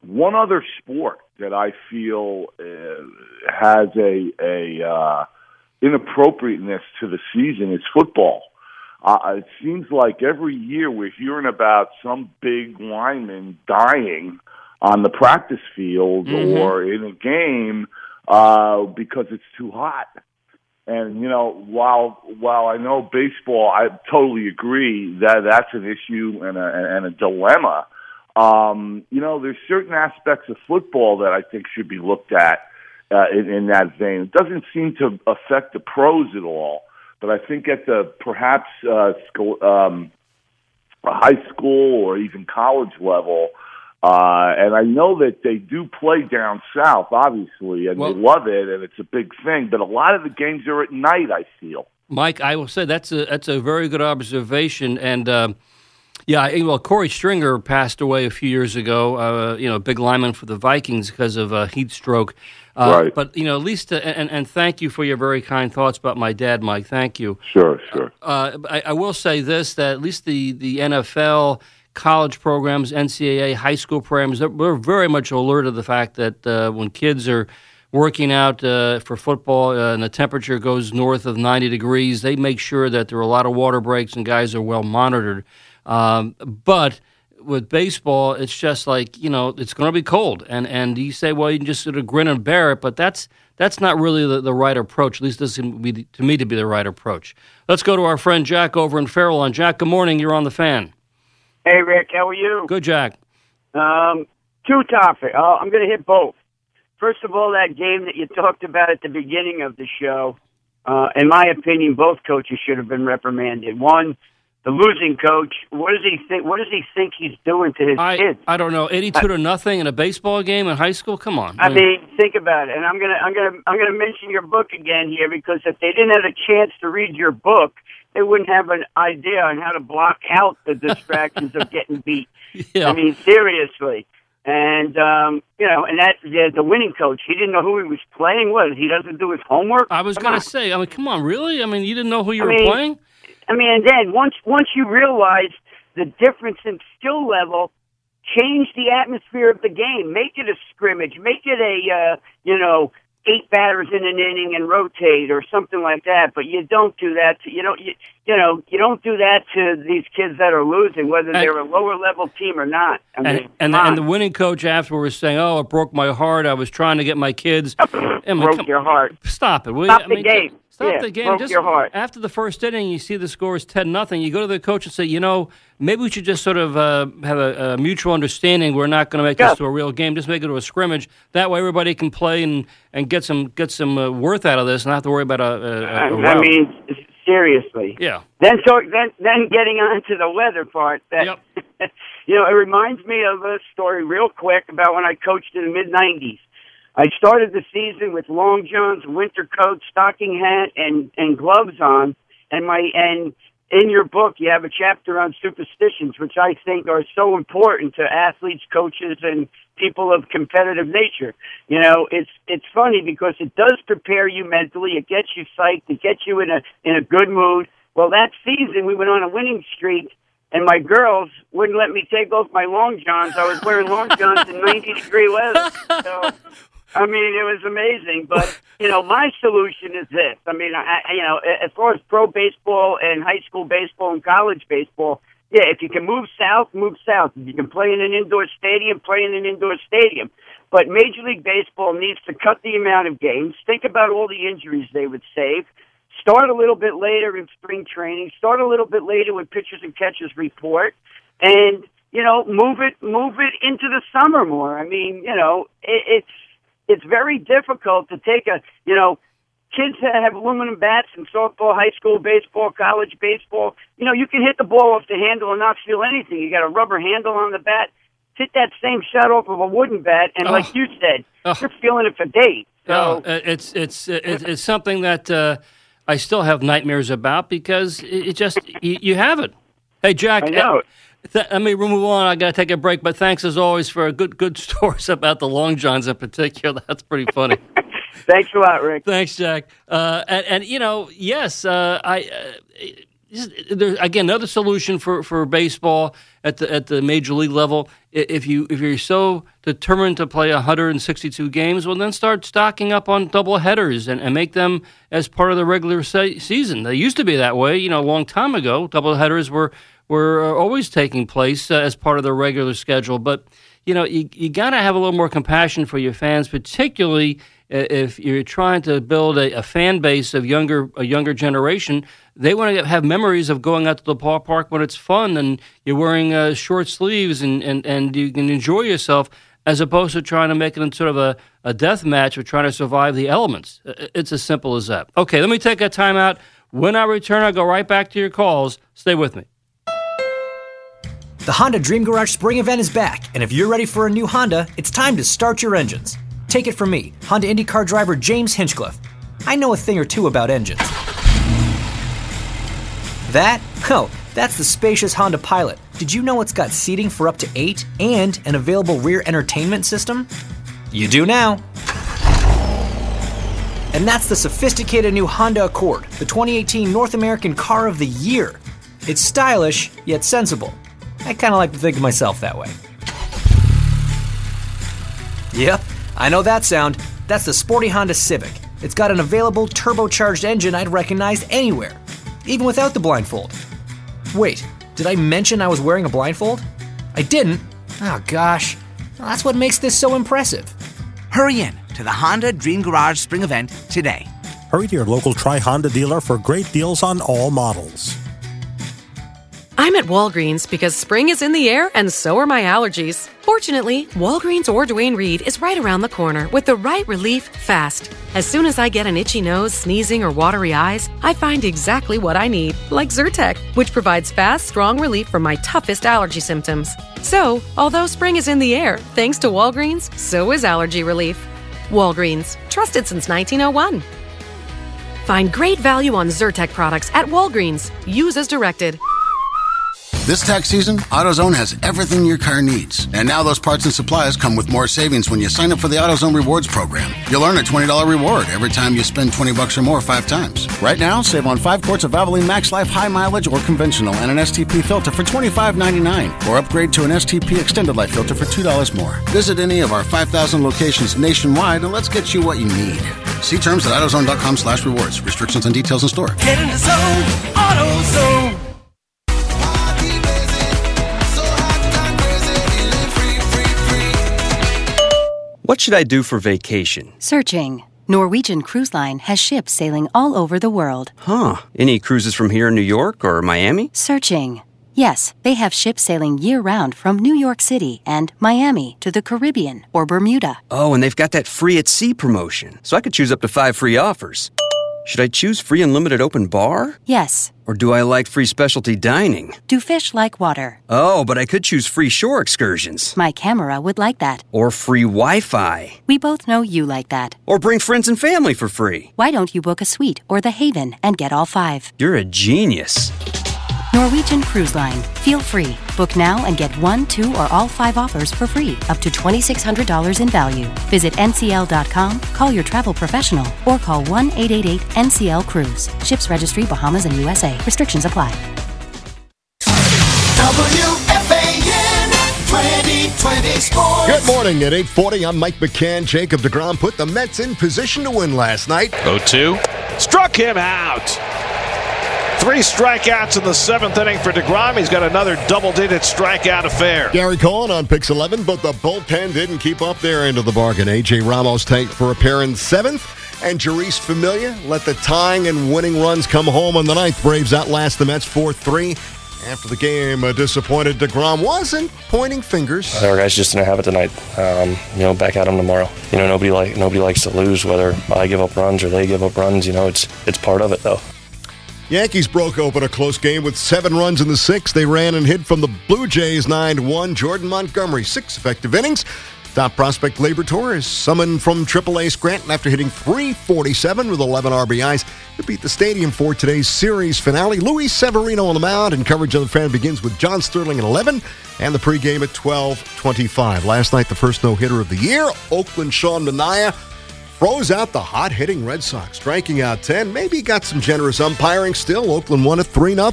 one other sport that I feel uh, has a a uh, inappropriateness to the season is football. Uh, it seems like every year we're hearing about some big lineman dying on the practice field
Mhm.
or in a game uh, because it's too hot. And you know, while while I know baseball, I totally agree that that's an issue and a and a dilemma. Um, you know, there's certain aspects of football that I think should be looked at uh, in, in that vein. It doesn't seem to affect the pros at all, but I think at the perhaps uh, school, um, high school or even college level. Uh, and I know that they do play down south, obviously, and
Well-
they love it, and it's a big thing. But a lot of the games are at night. I feel.
Mike, I will say that's a that's a very good observation, and uh, yeah, well, Korey Stringer passed away a few years ago. Uh, you know, big lineman for the Vikings because of a heat stroke. Uh,
Right.
But you know, at least, uh, and and thank you for your very kind thoughts about my dad, Mike. Thank you.
Sure, sure.
Uh, I, I will say this: that at least the the NFL, college programs, NCAA, high school programs, we're very much alert to the fact that uh, when kids are working out uh, for football uh, and the temperature goes north of 90 degrees, they make sure that there are a lot of water breaks and guys are well monitored. Um, but with baseball, it's just like you know it's going to be cold, and and you say, well, you can just sort of grin and bear it, but that's that's not really the, the right approach. At least this be to me to be the right approach. Let's go to our friend Jack over in Fairlawn. Jack, good morning. You're on the fan.
Hey, Rick, how are you?
Good, Jack.
Um, two topics. Uh, I'm going to hit both. First of all, that game that you talked about at the beginning of the show, uh, in my opinion, both coaches should have been reprimanded. One, the losing coach. What does he think? What does he think he's doing to his
I
kids?
I don't know. 82 to nothing in a baseball game in high school. Come on.
I mean, think about it. And I'm gonna, I'm gonna, I'm gonna mention your book again here because if they didn't have a chance to read your book, they wouldn't have an idea on how to block out the distractions of getting beat.
Yeah.
I mean, seriously. And um, you know, and that the, the winning coach, he didn't know who he was playing. What he doesn't do his homework.
I was
Come
going
on.
to say. I mean, come on, really? I mean, you didn't know who you
I
were
mean,
playing?
I mean, and then once once you realize the difference in skill level, change the atmosphere of the game. Make it a scrimmage. Make it a uh, you know eight batters in an inning and rotate or something like that. But you don't do that. To, you don't. You, you know, you don't do that to these kids that are losing, whether they're a lower level team or not. I mean,
And, and, the, and the winning coach afterwards was saying, "Oh, it broke my heart. I was trying to get my kids." I
broke
come-
your heart.
Stop it! Will
Stop
you? I
the
mean,
game.
Stop
Yeah,
the game.
broke
Just
your heart.
After the first inning, you see the score is ten nothing. You go to the coach and say, "You know, maybe we should just sort of uh, have a, a mutual understanding. We're not going to make
Yeah.
this to a real game. Just make it to a scrimmage. That way, everybody can play and, and get some get some uh, worth out of this, and not have to worry about a, a, a, a
I
row."
mean, seriously.
yeah.
Then so then then getting on to the weather part that you know, it reminds me of a story real quick about when I coached in the mid nineties. I started the season with long johns, winter coat, stocking hat and and gloves on and my and in your book you have a chapter on superstitions which I think are so important to athletes, coaches and people of competitive nature. You know, it's it's funny because it does prepare you mentally, it gets you psyched, it gets you in a in a good mood. Well, that season we went on a winning streak and my girls wouldn't let me take off my long johns. I was wearing long johns in 90 degree weather. So, I mean, it was amazing. But, you know, my solution is this. I mean, I, you know, as far as pro baseball and high school baseball and college baseball, yeah, if you can move south, move south. If you can play in an indoor stadium, play in an indoor stadium. But Major League Baseball needs to cut the amount of games. Think about all the injuries they would save. Start a little bit later in spring training. Start a little bit later when pitchers and catchers report, and you know, move it, move it into the summer more. I mean, you know, it, it's it's very difficult to take a you know kids that have aluminum bats in softball, high school baseball, college baseball. You know, you can hit the ball off the handle and not feel anything. You got a rubber handle on the bat. Hit that same shot off of a wooden bat, and like you said, you're feeling it for days.
No, uh, it's it's it's, it's something that uh, I still have nightmares about because it, it just you, you have it. Hey, Jack.
I
th- let me move on. I got to take a break, but thanks as always for a good good stories about the long johns in particular. That's pretty funny.
Thanks a lot, Rick.
Thanks, Jack. Uh, and, and you know, yes, uh, I. Uh, there, again, another solution for, for baseball at the at the major league level. If you if you're so determined to play 162 games, well, then start stocking up on double headers and, and make them as part of the regular se- season. They used to be that way, you know, a long time ago. Double headers were were uh, always taking place uh, as part of the regular schedule, but you know, you, you got to have a little more compassion for your fans, particularly uh, if you're trying to build a, a fan base of younger a younger generation. They want to have memories of going out to the ballpark when it's fun and you're wearing uh, short sleeves and, and, and you can enjoy yourself, as opposed to trying to make it in sort of a, a death match of trying to survive the elements. It's as simple as that. Okay, let me take a timeout. When I return, I'll go right back to your calls. Stay with me.
The Honda Dream Garage Spring Event is back, and if you're ready for a new Honda, it's time to start your engines. Take it from me, Honda IndyCar driver James Hinchcliffe. I know a thing or two about engines. That? Oh, that's the spacious Honda Pilot. Did you know it's got seating for up to eight and an available rear entertainment system? You do now. And that's the sophisticated new Honda Accord, the 2018 North American Car of the Year. It's stylish, yet sensible. I kind of like to think of myself that way. Yep, I know that sound. That's the sporty Honda Civic. It's got an available turbocharged engine I'd recognize anywhere, even without the blindfold. Wait, did I mention I was wearing a blindfold? I didn't. Oh gosh, Well, that's what makes this so impressive.
Hurry in to the Honda Dream Garage Spring Event today.
Hurry to your local Tri Honda dealer for great deals on all models.
I'm at Walgreens because spring is in the air and so are my allergies. Fortunately, Walgreens or Duane Reade is right around the corner with the right relief fast. As soon as I get an itchy nose, sneezing, or watery eyes, I find exactly what I need, like Zyrtec, which provides fast, strong relief for my toughest allergy symptoms. So, although spring is in the air, thanks to Walgreens, so is allergy relief. Walgreens, trusted since 1901. Find great value on Zyrtec products at Walgreens. Use as directed.
This tax season, AutoZone has everything your car needs. And now those parts and supplies come with more savings when you sign up for the AutoZone Rewards program. You'll earn a $20 reward every time you spend 20 bucks or more five times. Right now, save on five quarts of Valvoline Max Life High Mileage or Conventional and an STP filter for $25.99. Or upgrade to an STP Extended Life filter for $2 more. Visit any of our 5,000 locations nationwide and let's get you what you need. See terms at AutoZone.com slash rewards. Restrictions and details in store.
Get in the zone, AutoZone.
What should I do for vacation?
Searching. Norwegian Cruise Line has ships sailing all over the world.
Huh. Any cruises from here in New York or Miami?
Searching. Yes, they have ships sailing year round from New York City and Miami to the Caribbean or Bermuda.
Oh, and they've got that free at sea promotion. So I could choose up to five free offers. Should I choose free and unlimited open bar?
Yes.
Or do I like free specialty dining?
Do fish like water?
Oh, but I could choose free shore excursions.
My camera would like that.
Or free Wi Fi.
We both know you like that.
Or bring friends and family for free.
Why don't you book a suite or the Haven and get all five?
You're a genius.
Norwegian Cruise Line. Feel free. Book now and get one, two, or all five offers for free, up to $2,600 in value. Visit ncl.com, call your travel professional, or call 1 888 NCL Cruise. Ships Registry, Bahamas and USA. Restrictions apply.
WFAN 2020 Sports.
Good morning at 840. I'm Mike McCann. Jacob DeGrom put the Mets in position to win last night.
0-2. Struck him out. Three strikeouts in the seventh inning for DeGrom. He's got another double-digit strikeout affair.
Gary Cohen on picks 11, but the bullpen didn't keep up their end of the bargain. A.J. Ramos take for a pair in seventh, and Jeurys Familia let the tying and winning runs come home on the ninth. Braves outlast the Mets 4-3. After the game, a disappointed DeGrom wasn't pointing fingers.
Our guys just didn't have it tonight. Um, you know, back at them tomorrow. You know, nobody like nobody likes to lose, whether I give up runs or they give up runs. You know, it's it's part of it though.
Yankees broke open a close game with seven runs in the sixth. They ran and hid from the Blue Jays 9 1. Jordan Montgomery, six effective innings. Top prospect Gleyber Torres summoned from AAA Scranton after hitting 347 with 11 RBIs to beat the stadium for today's series finale. Luis Severino on the mound, and coverage of the fan begins with John Sterling at 11 and the pregame at 12:25. Last night, the first no hitter of the year, Oakland Sean Manaea froze out the hot hitting Red Sox, striking out 10. Maybe got some generous umpiring still. Oakland won at 3 0.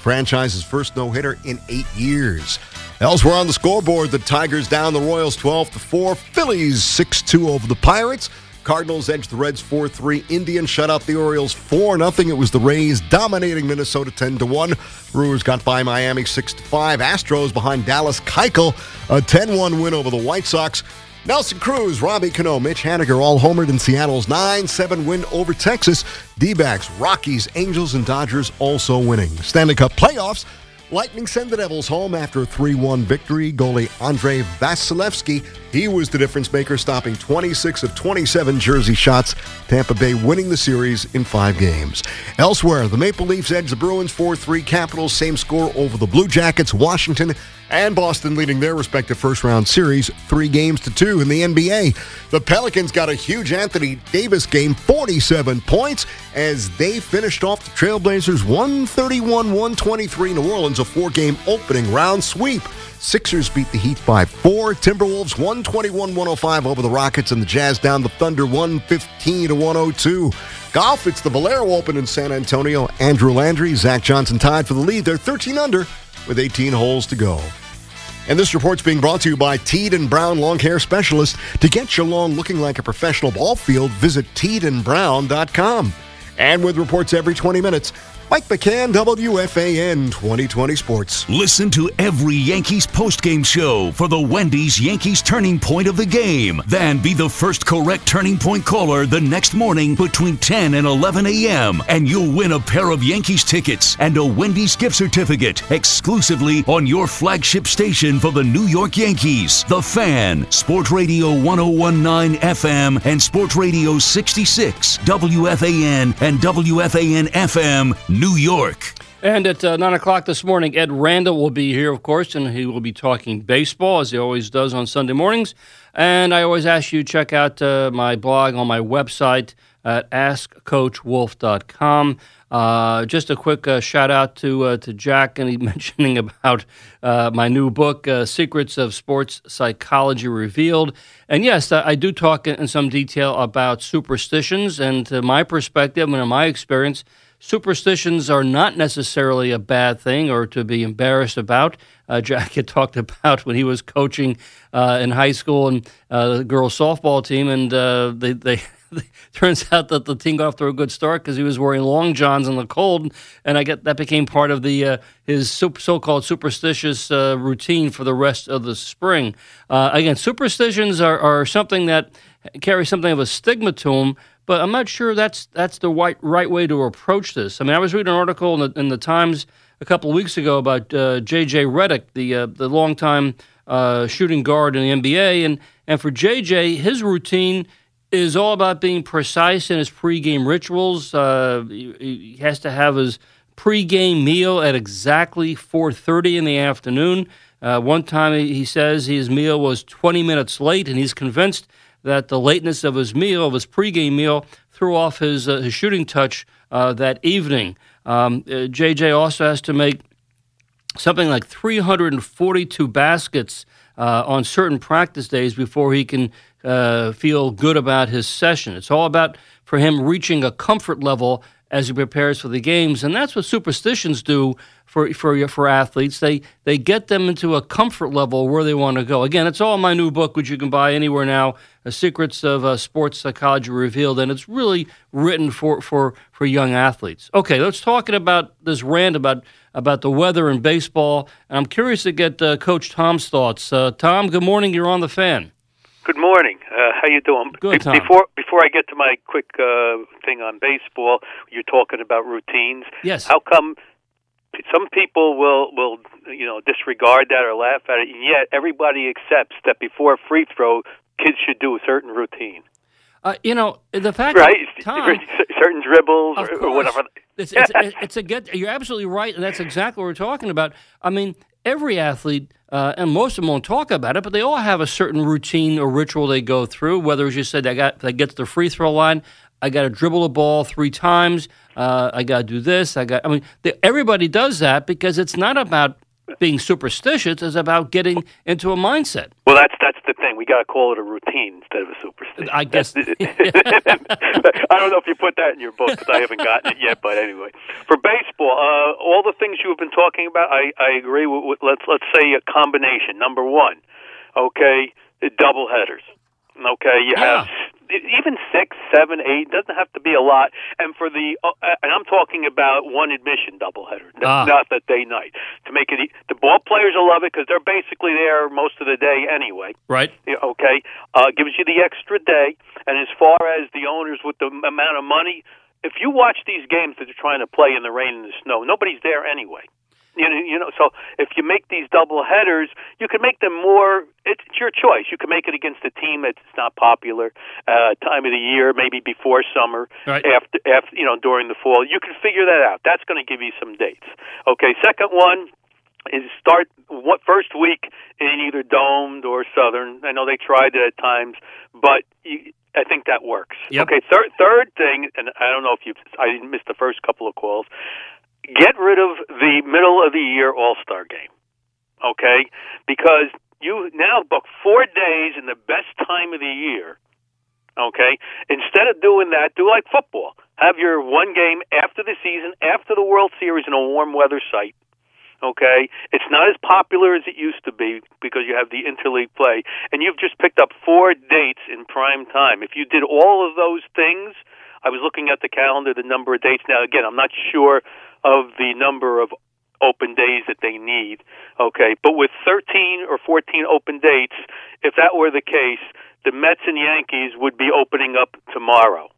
Franchise's first no hitter in eight years. Elsewhere on the scoreboard, the Tigers down the Royals 12 4. Phillies 6 2 over the Pirates. Cardinals edged the Reds 4 3. Indians shut out the Orioles 4 0. It was the Rays dominating Minnesota 10 1. Brewers got by Miami 6 5. Astros behind Dallas Keuchel, a 10 1 win over the White Sox. Nelson Cruz, Robbie Cano, Mitch Haniger all homered in Seattle's 9 7 win over Texas. D backs, Rockies, Angels, and Dodgers also winning. Stanley Cup playoffs. Lightning send the Devils home after a 3 1 victory. Goalie Andrei Vasilevskiy, he was the difference maker, stopping 26 of 27 jersey shots. Tampa Bay winning the series in five games. Elsewhere, the Maple Leafs edge the Bruins 4 3 Capitals, same score over the Blue Jackets. Washington and Boston leading their respective first round series three games to two in the NBA. The Pelicans got a huge Anthony Davis game, 47 points, as they finished off the Trailblazers 131 123 New Orleans, a four game opening round sweep. Sixers beat the Heat by four. Timberwolves 121 105 over the Rockets, and the Jazz down the Thunder 115 to 102. Golf, it's the Valero Open in San Antonio. Andrew Landry, Zach Johnson tied for the lead. They're 13 under with 18 holes to go. And this report's being brought to you by Teed and Brown Long Hair Specialist. To get your lawn looking like a professional ball field, visit teedandbrown.com. And with reports every 20 minutes, Mike McCann, WFAN 2020 Sports.
Listen to every Yankees postgame show for the Wendy's Yankees turning point of the game. Then be the first correct turning point caller the next morning between 10 and 11 a.m. And you'll win a pair of Yankees tickets and a Wendy's gift certificate exclusively on your flagship station for the New York Yankees. The Fan, Sport Radio 1019 FM and Sport Radio 66, WFAN and WFAN FM. New York.
And at uh, 9 o'clock this morning, Ed Randall will be here, of course, and he will be talking baseball, as he always does on Sunday mornings. And I always ask you to check out uh, my blog on my website, at askcoachwolff.com. Uh, just a quick uh, shout out to uh, to Jack and he mentioning about uh, my new book, uh, Secrets of Sports Psychology Revealed. And yes, I, do talk in, in some detail about superstitions. And to my perspective and my experience, superstitions are not necessarily a bad thing or to be embarrassed about. Uh, Jack had talked about when he was coaching uh, in high school and uh, the girls softball team, and uh, they they. Turns out that the team got off to a good start because he was wearing long johns in the cold, and I get that became part of the uh, his so-called superstitious uh, routine for the rest of the spring. again, superstitions are, are something that carry something of a stigma to them, but I'm not sure that's that's the right right way to approach this. I mean, I was reading an article in the, in the Times a couple of weeks ago about uh, J.J. Redick, the uh, the longtime uh, shooting guard in the NBA, and and for J.J. his routine is all about being precise in his pregame rituals. Uh, he, he has to have his pregame meal at exactly 4:30 in the afternoon. Uh, one time he says his meal was 20 minutes late, and he's convinced that the lateness of his meal, of his pregame meal, threw off his, uh, his shooting touch uh, that evening. Um, uh, JJ also has to make something like 342 baskets uh, on certain practice days before he can uh, feel good about his session. It's all about, for him, reaching a comfort level as he prepares for the games, and that's what superstitions do for for for athletes. They they get them into a comfort level where they want to go. Again, it's all in my new book, which you can buy anywhere now. Uh, Secrets of uh, Sports Psychology Revealed, and it's really written for for for young athletes. Okay, let's talk about this rant about about the weather and baseball. And I'm curious to get uh, Coach Tom's thoughts. Uh, Tom, good morning. You're on the fan.
Good morning. Uh, how you doing?
Good, Tom.
Before before I get to my quick uh, thing on baseball, you're talking about routines.
Yes.
How come some people will will you know disregard that or laugh at it, and yet everybody accepts that before a free throw, kids should do a certain routine.
Uh, you know the fact
right, certain dribbles or, or whatever.
It's, it's, it's a get. You're absolutely right, and that's exactly what we're talking about. I mean, every athlete, uh, and most of them won't talk about it, but they all have a certain routine or ritual they go through. Whether, as you said, I got I get to the free throw line, I got to dribble the ball three times, uh, I got to do this. I got. I mean, they, everybody does that because it's not about being superstitious; it's about getting into a mindset.
Well, that's that's the thing. We got to call it a routine instead of a superstition.
I guess.
I don't know if you put that in your book because I haven't gotten it yet. But anyway, for baseball, uh, all the things you have been talking about, I, I agree with, with. Let's let's say a combination. Number one, okay, double headers. Okay, you have even six, seven, eight. Doesn't have to be a lot. And for the, uh, and I'm talking about one admission doubleheader,
Ah.
not the day night. To make it, the ball players will love it because they're basically there most of the day anyway.
Right.
Okay, uh, gives you the extra day. And as far as the owners with the amount of money, if you watch these games that they're trying to play in the rain and the snow, nobody's there anyway. You know, you know. So if you make these double headers, you can make them more. It's your choice. You can make it against a team that's not popular uh, time of the year, maybe before summer,
Right.
after, after you know, during the fall. You can figure that out. That's going to give you some dates. Okay. Second one is start what first week in either domed or southern. I know they tried it at times, but you, I think that works.
Yep.
Okay, third third thing, and I don't know if you I missed the first couple of calls. Get rid of the middle of the year All Star game. Okay, because you now book four days in the best time of the year. Okay, instead of doing that, do like football. Have your one game after the season, after the World Series in a warm weather site. Okay, it's not as popular as it used to be because you have the interleague play, and you've just picked up four dates in prime time. If you did all of those things, I was looking at the calendar, the number of dates. Now, again, I'm not sure of the number of open days that they need. Okay, but with 13 or 14 open dates, if that were the case, the Mets and Yankees would be opening up tomorrow.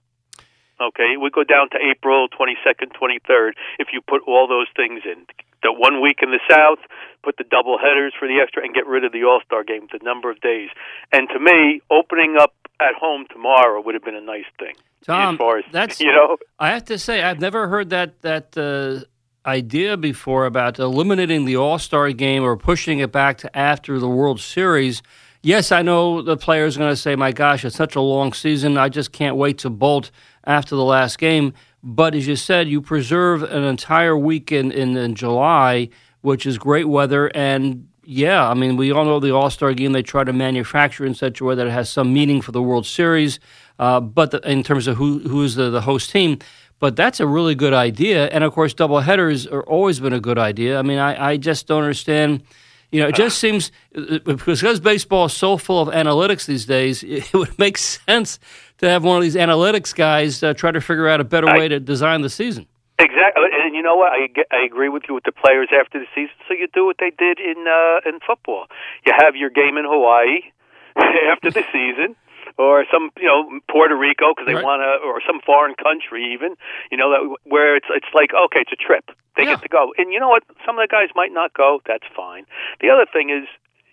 Okay, would go down to April 22nd, 23rd if you put all those things in. The one week in the South, put the double headers for the extra, and get rid of the All Star game, the number of days. And to me, opening up at home tomorrow would have been a nice thing.
Tom,
as far as
that's
you know,
I have to say I've never heard that that uh, idea before about eliminating the All Star game or pushing it back to after the World Series. yes, I know the players are going to say, "My gosh, it's such a long season. I just can't wait to bolt after the last game." But as you said, you preserve an entire week in, in, in July, which is great weather. And yeah, I mean, we all know the All Star game they try to manufacture in such a way that it has some meaning for the World Series, uh, but the, in terms of who who is the, the host team. But that's a really good idea. And of course, double headers are always been a good idea. I mean, I, I just don't understand. You know, it just seems because baseball is so full of analytics these days, it would make sense to have one of these analytics guys uh, try to figure out a better way to design the season.
Exactly, and you know what? I I agree with you with the players after the season. So you do what they did in uh, in football. You have your game in Hawaii after the season, or some you know Puerto Rico because they
Right.
want to, or some foreign country even. You know that where it's it's like okay, it's a trip. They get to go, and you know what? Some of the guys might not go. That's fine. The other thing is,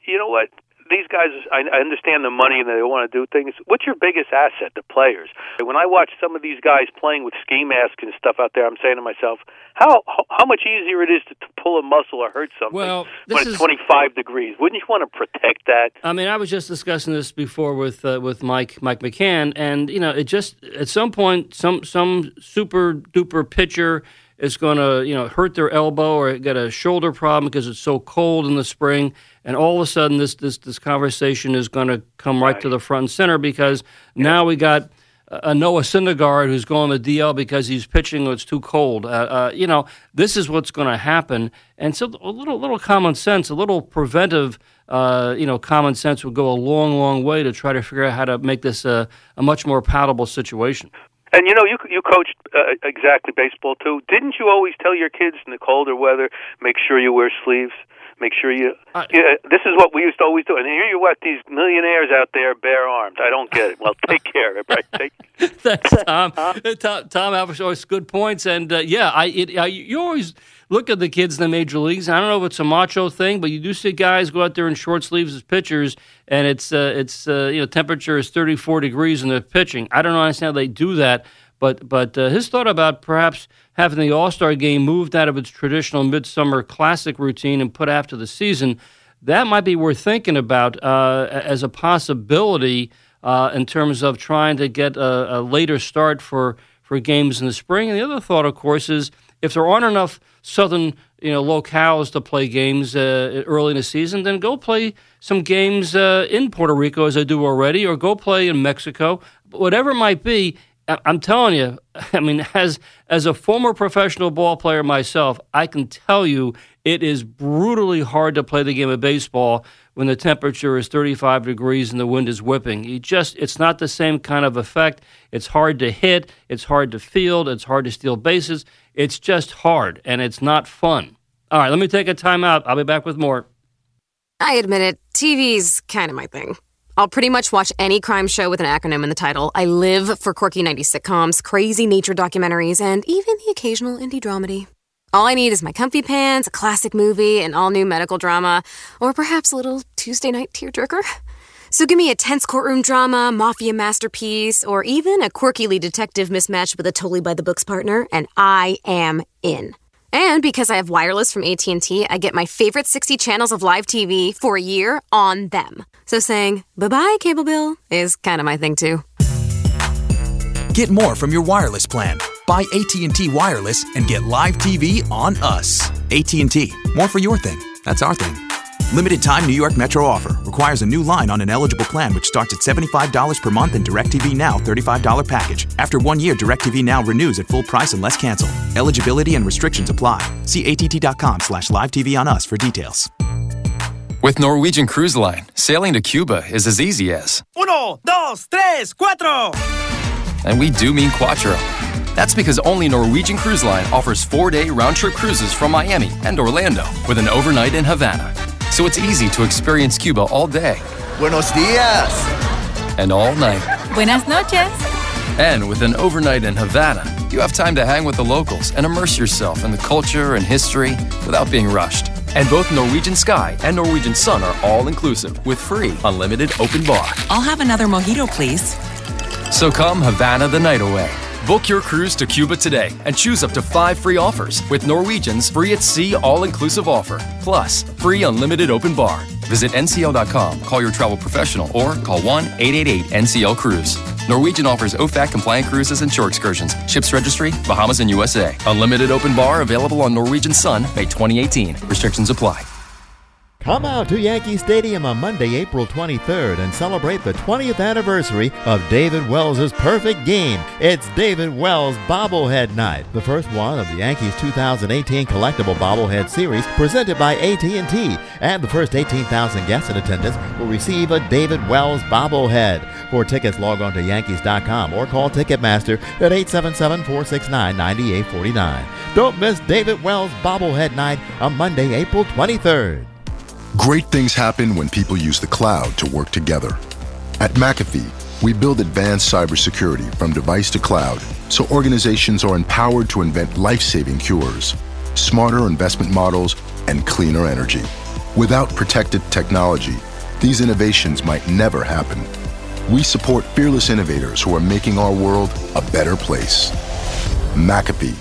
you know what? These guys, I, I understand the money and they want to do things. What's your biggest asset? The players. When I watch some of these guys playing with ski masks and stuff out there, I'm saying to myself, how how, much easier it is to, to pull a muscle or hurt something
Well,
when it's
is-
25 degrees. Wouldn't you want to protect that?
I mean, I was just discussing this before with uh, with Mike Mike McCann, and you know, it just at some point, some some super duper pitcher is going to you know hurt their elbow or get a shoulder problem because it's so cold in the spring, and all of a sudden, this this this conversation is going to come right, to the front and center because now we got a Noah Syndergaard who's going to DL because he's pitching when it's too cold. Uh, uh, you know, this is what's going to happen, and so a little little common sense, a little preventive, uh, you know, common sense would go a long, long way to try to figure out how to make this a, a much more palatable situation.
And you know, you you coached uh, exactly baseball too. Didn't you always tell your kids in the colder weather, make sure you wear sleeves, make sure you. yeah, this is what we used to always do. And here you what these millionaires out there bare armed. I don't get it. Well, take care, right? Take.
Thanks, Tom. Uh, Tom, Tom Alvarez always good points, and uh, yeah, I, it, I you always look at the kids in the major leagues. I don't know if it's a macho thing, but you do see guys go out there in short sleeves as pitchers, and it's uh, it's uh, you know temperature is thirty four degrees and they're pitching. I don't understand how they do that, but but uh, his thought about perhaps having the All Star game moved out of its traditional midsummer classic routine and put after the season. That might be worth thinking about uh, as a possibility uh, in terms of trying to get a, a later start for, for games in the spring. And the other thought, of course, is if there aren't enough southern you know locales to play games uh, early in the season, then go play some games uh, in Puerto Rico as I do already, or go play in Mexico. Whatever it might be, I'm telling you, I mean, as as a former professional ball player myself, I can tell you it is brutally hard to play the game of baseball when the temperature is 35 degrees and the wind is whipping. You just it's not the same kind of effect. It's hard to hit, it's hard to field, it's hard to steal bases. It's just hard and it's not fun. All right, let me take a timeout. I'll be back with more.
I admit it, TV's kind of my thing. I'll pretty much watch any crime show with an acronym in the title. I live for quirky 90s sitcoms, crazy nature documentaries, and even the occasional indie dramedy. All I need is my comfy pants, a classic movie, an all new medical drama, or perhaps a little Tuesday night tearjerker. So give me a tense courtroom drama, mafia masterpiece, or even a quirkily detective mismatched with a totally by the books partner, and I am in. And because I have wireless from AT&T, I get my favorite 60 channels of live TV for a year on them. So saying bye-bye cable bill is kind of my thing too.
Get more from your wireless plan. Buy AT&T Wireless and get live TV on us. AT&T. More for your thing. That's our thing. Limited time New York Metro offer. Requires a new line on an eligible plan which starts at $75 per month and DirecTV Now $35 package. After one year, DirecTV Now renews at full price unless canceled. Eligibility and restrictions apply. See att.com slash live TV on us for details.
With Norwegian Cruise Line, sailing to Cuba is as easy as,
Uno, dos, tres, cuatro.
and we do mean quattro. That's because only Norwegian Cruise Line offers four day round trip cruises from Miami and Orlando with an overnight in Havana. So it's easy to experience Cuba all day
Buenos dias.
and all night.
Buenas noches.
And with an overnight in Havana, you have time to hang with the locals and immerse yourself in the culture and history without being rushed. And both Norwegian Sky and Norwegian Sun are all inclusive with free unlimited open bar.
I'll have another mojito, please.
So come Havana the night away. Book your cruise to Cuba today and choose up to five free offers with Norwegian's free at sea all inclusive offer, plus free unlimited open bar Visit ncl.com, call your travel professional, or call 1 888 NCL Cruise. Norwegian offers OFAC compliant cruises and shore excursions. Ships registry, Bahamas and USA. Unlimited open bar available on Norwegian Sun, May 2018. Restrictions apply.
Come out to Yankee Stadium on Monday, April 23rd and celebrate the 20th anniversary of David Wells' perfect game. It's David Wells Bobblehead Night, the first one of the Yankees 2018 collectible bobblehead series presented by AT&T, and the first 18,000 guests in attendance will receive a David Wells bobblehead. For tickets, log on to yankees.com or call Ticketmaster at 877-469-9849. Don't miss David Wells Bobblehead Night on Monday, April 23rd.
Great things happen when people use the cloud to work together. At McAfee, we build advanced cybersecurity from device to cloud so organizations are empowered to invent life saving cures, smarter investment models, and cleaner energy. Without protected technology, these innovations might never happen. We support fearless innovators who are making our world a better place. McAfee,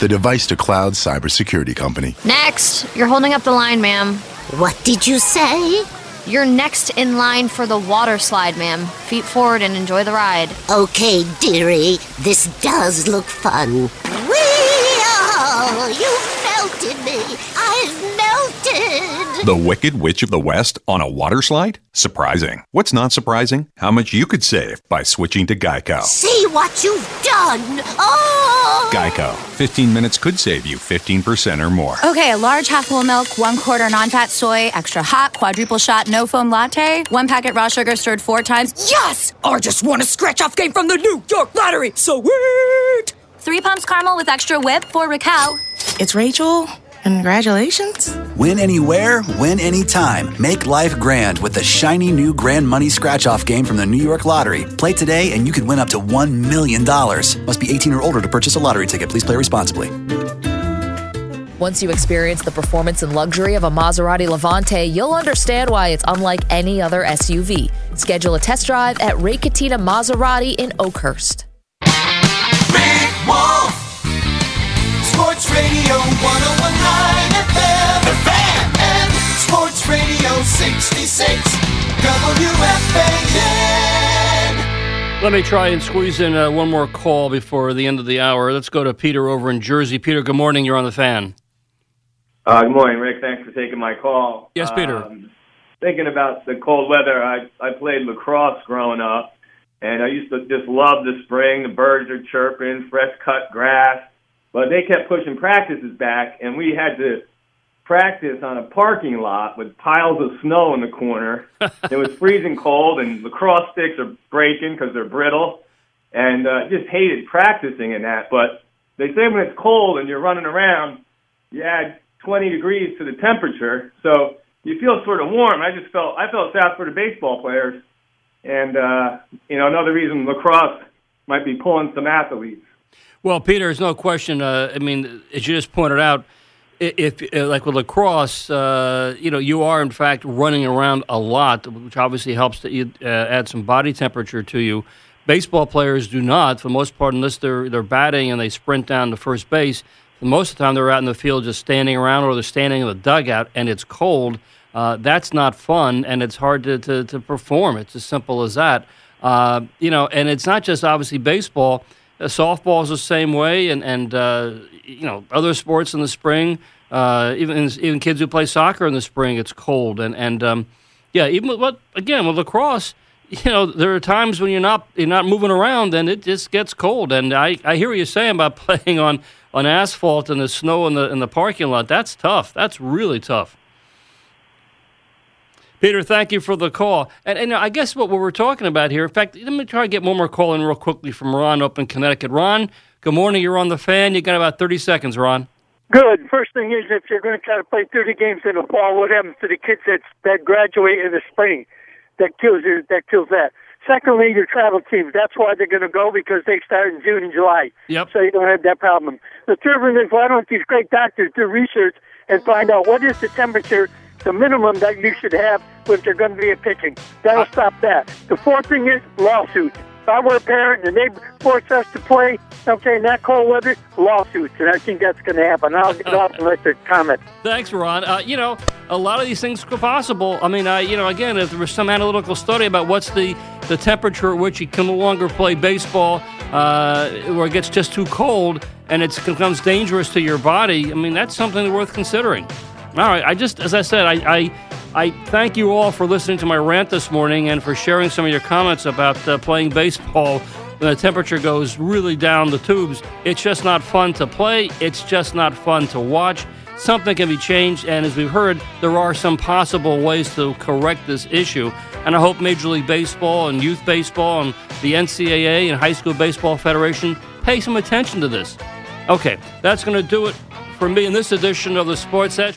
the device to cloud cybersecurity company.
Next, you're holding up the line, ma'am.
What did you say?
You're next in line for the water slide, ma'am. Feet forward and enjoy the ride.
Okay, dearie, this does look fun. Whee! Oh, you melted me. I've melted.
The Wicked Witch of the West on a water slide? Surprising. What's not surprising? How much you could save by switching to Geico.
See what you've done. Oh!
Geico. 15 minutes could save you 15% or more.
Okay, a large half whole milk, one quarter non fat soy, extra hot, quadruple shot, no foam latte, one packet raw sugar stirred four times.
Yes! I just won a scratch off game from the New York Lottery. So sweet!
Three pumps caramel with extra whip for Raquel.
It's Rachel. Congratulations.
Win anywhere, win anytime. Make life grand with the shiny new Grand Money Scratch Off game from the New York Lottery. Play today and you could win up to $1 million. Must be 18 or older to purchase a lottery ticket. Please play responsibly.
Once you experience the performance and luxury of a Maserati Levante, you'll understand why it's unlike any other SUV. Schedule a test drive at Ray Catena Maserati in Oakhurst.
Rick Wolff, Sports Radio 1019 FM, The Fan, and Sports Radio 66, WFAN.
Let me try and squeeze in uh, one more call before the end of the hour. Let's go to Peter over in Jersey. Peter, good morning. You're on the fan.
Uh, good morning, Rick. Thanks for taking my call.
Yes, Peter.
Um, thinking about the cold weather, I I played lacrosse growing up, and I used to just love the spring. The birds are chirping, fresh cut grass, but they kept pushing practices back, and we had to practice on a parking lot with piles of snow in the corner. it was freezing cold, and lacrosse sticks are breaking because they're brittle, and uh, just hated practicing in that. But they say when it's cold and you're running around, you add 20 degrees to the temperature, so you feel sort of warm. I just felt I felt sad for the baseball players, and uh, you know another reason lacrosse might be pulling some athletes.
Well, Peter, there's no question. Uh, I mean, as you just pointed out, i- if uh, like with lacrosse, uh, you know, you are in fact running around a lot, which obviously helps to uh, add some body temperature to you. Baseball players do not, for the most part, unless they're they're batting and they sprint down to first base. For most of the time, they're out in the field just standing around, or they're standing in the dugout, and it's cold. Uh, that's not fun, and it's hard to, to, to perform. It's as simple as that. Uh, you know, and it's not just obviously baseball. Uh, softball is the same way, and and uh, you know other sports in the spring. Uh, even even kids who play soccer in the spring, it's cold, and and um, yeah, even with what again with lacrosse, you know there are times when you're not you're not moving around, and it just gets cold. And I, I hear what you're saying about playing on on asphalt and the snow in the in the parking lot. That's tough. That's really tough. Peter, thank you for the call. And, and I guess what we're talking about here, in fact, let me try to get one more call in real quickly from Ron up in Connecticut. Ron, good morning. You're on the fan. You got about 30 seconds, Ron.
Good. First thing is, if you're going to try to play 30 games in the fall, what happens to the kids that that graduate in the spring? That kills you. That kills that. Secondly, your travel teams. That's why they're going to go because they start in June and July.
Yep.
So you don't have that problem. The third one is, why don't these great doctors do research and find out what is the temperature, the minimum that you should have if they're going to be a pitching? That'll stop that. The fourth thing is lawsuits. if I were a parent and they force us to play, okay, in that cold weather, lawsuits, and I think that's going to happen. I'll get off and let the comment.
Thanks, Ron. Uh, you know, a lot of these things are possible. I mean, uh, you know, again, if there was some analytical study about what's the, the temperature at which you can no longer play baseball, uh, where it gets just too cold and it becomes dangerous to your body, I mean, that's something worth considering. All right, I just, as I said, I, I, I thank you all for listening to my rant this morning and for sharing some of your comments about uh, playing baseball when the temperature goes really down the tubes. It's just not fun to play. It's just not fun to watch. Something can be changed, and as we've heard, there are some possible ways to correct this issue. And I hope Major League Baseball and Youth Baseball and the NCAA and High School Baseball Federation pay some attention to this. Okay, that's going to do it for me in this edition of the Sports Edge.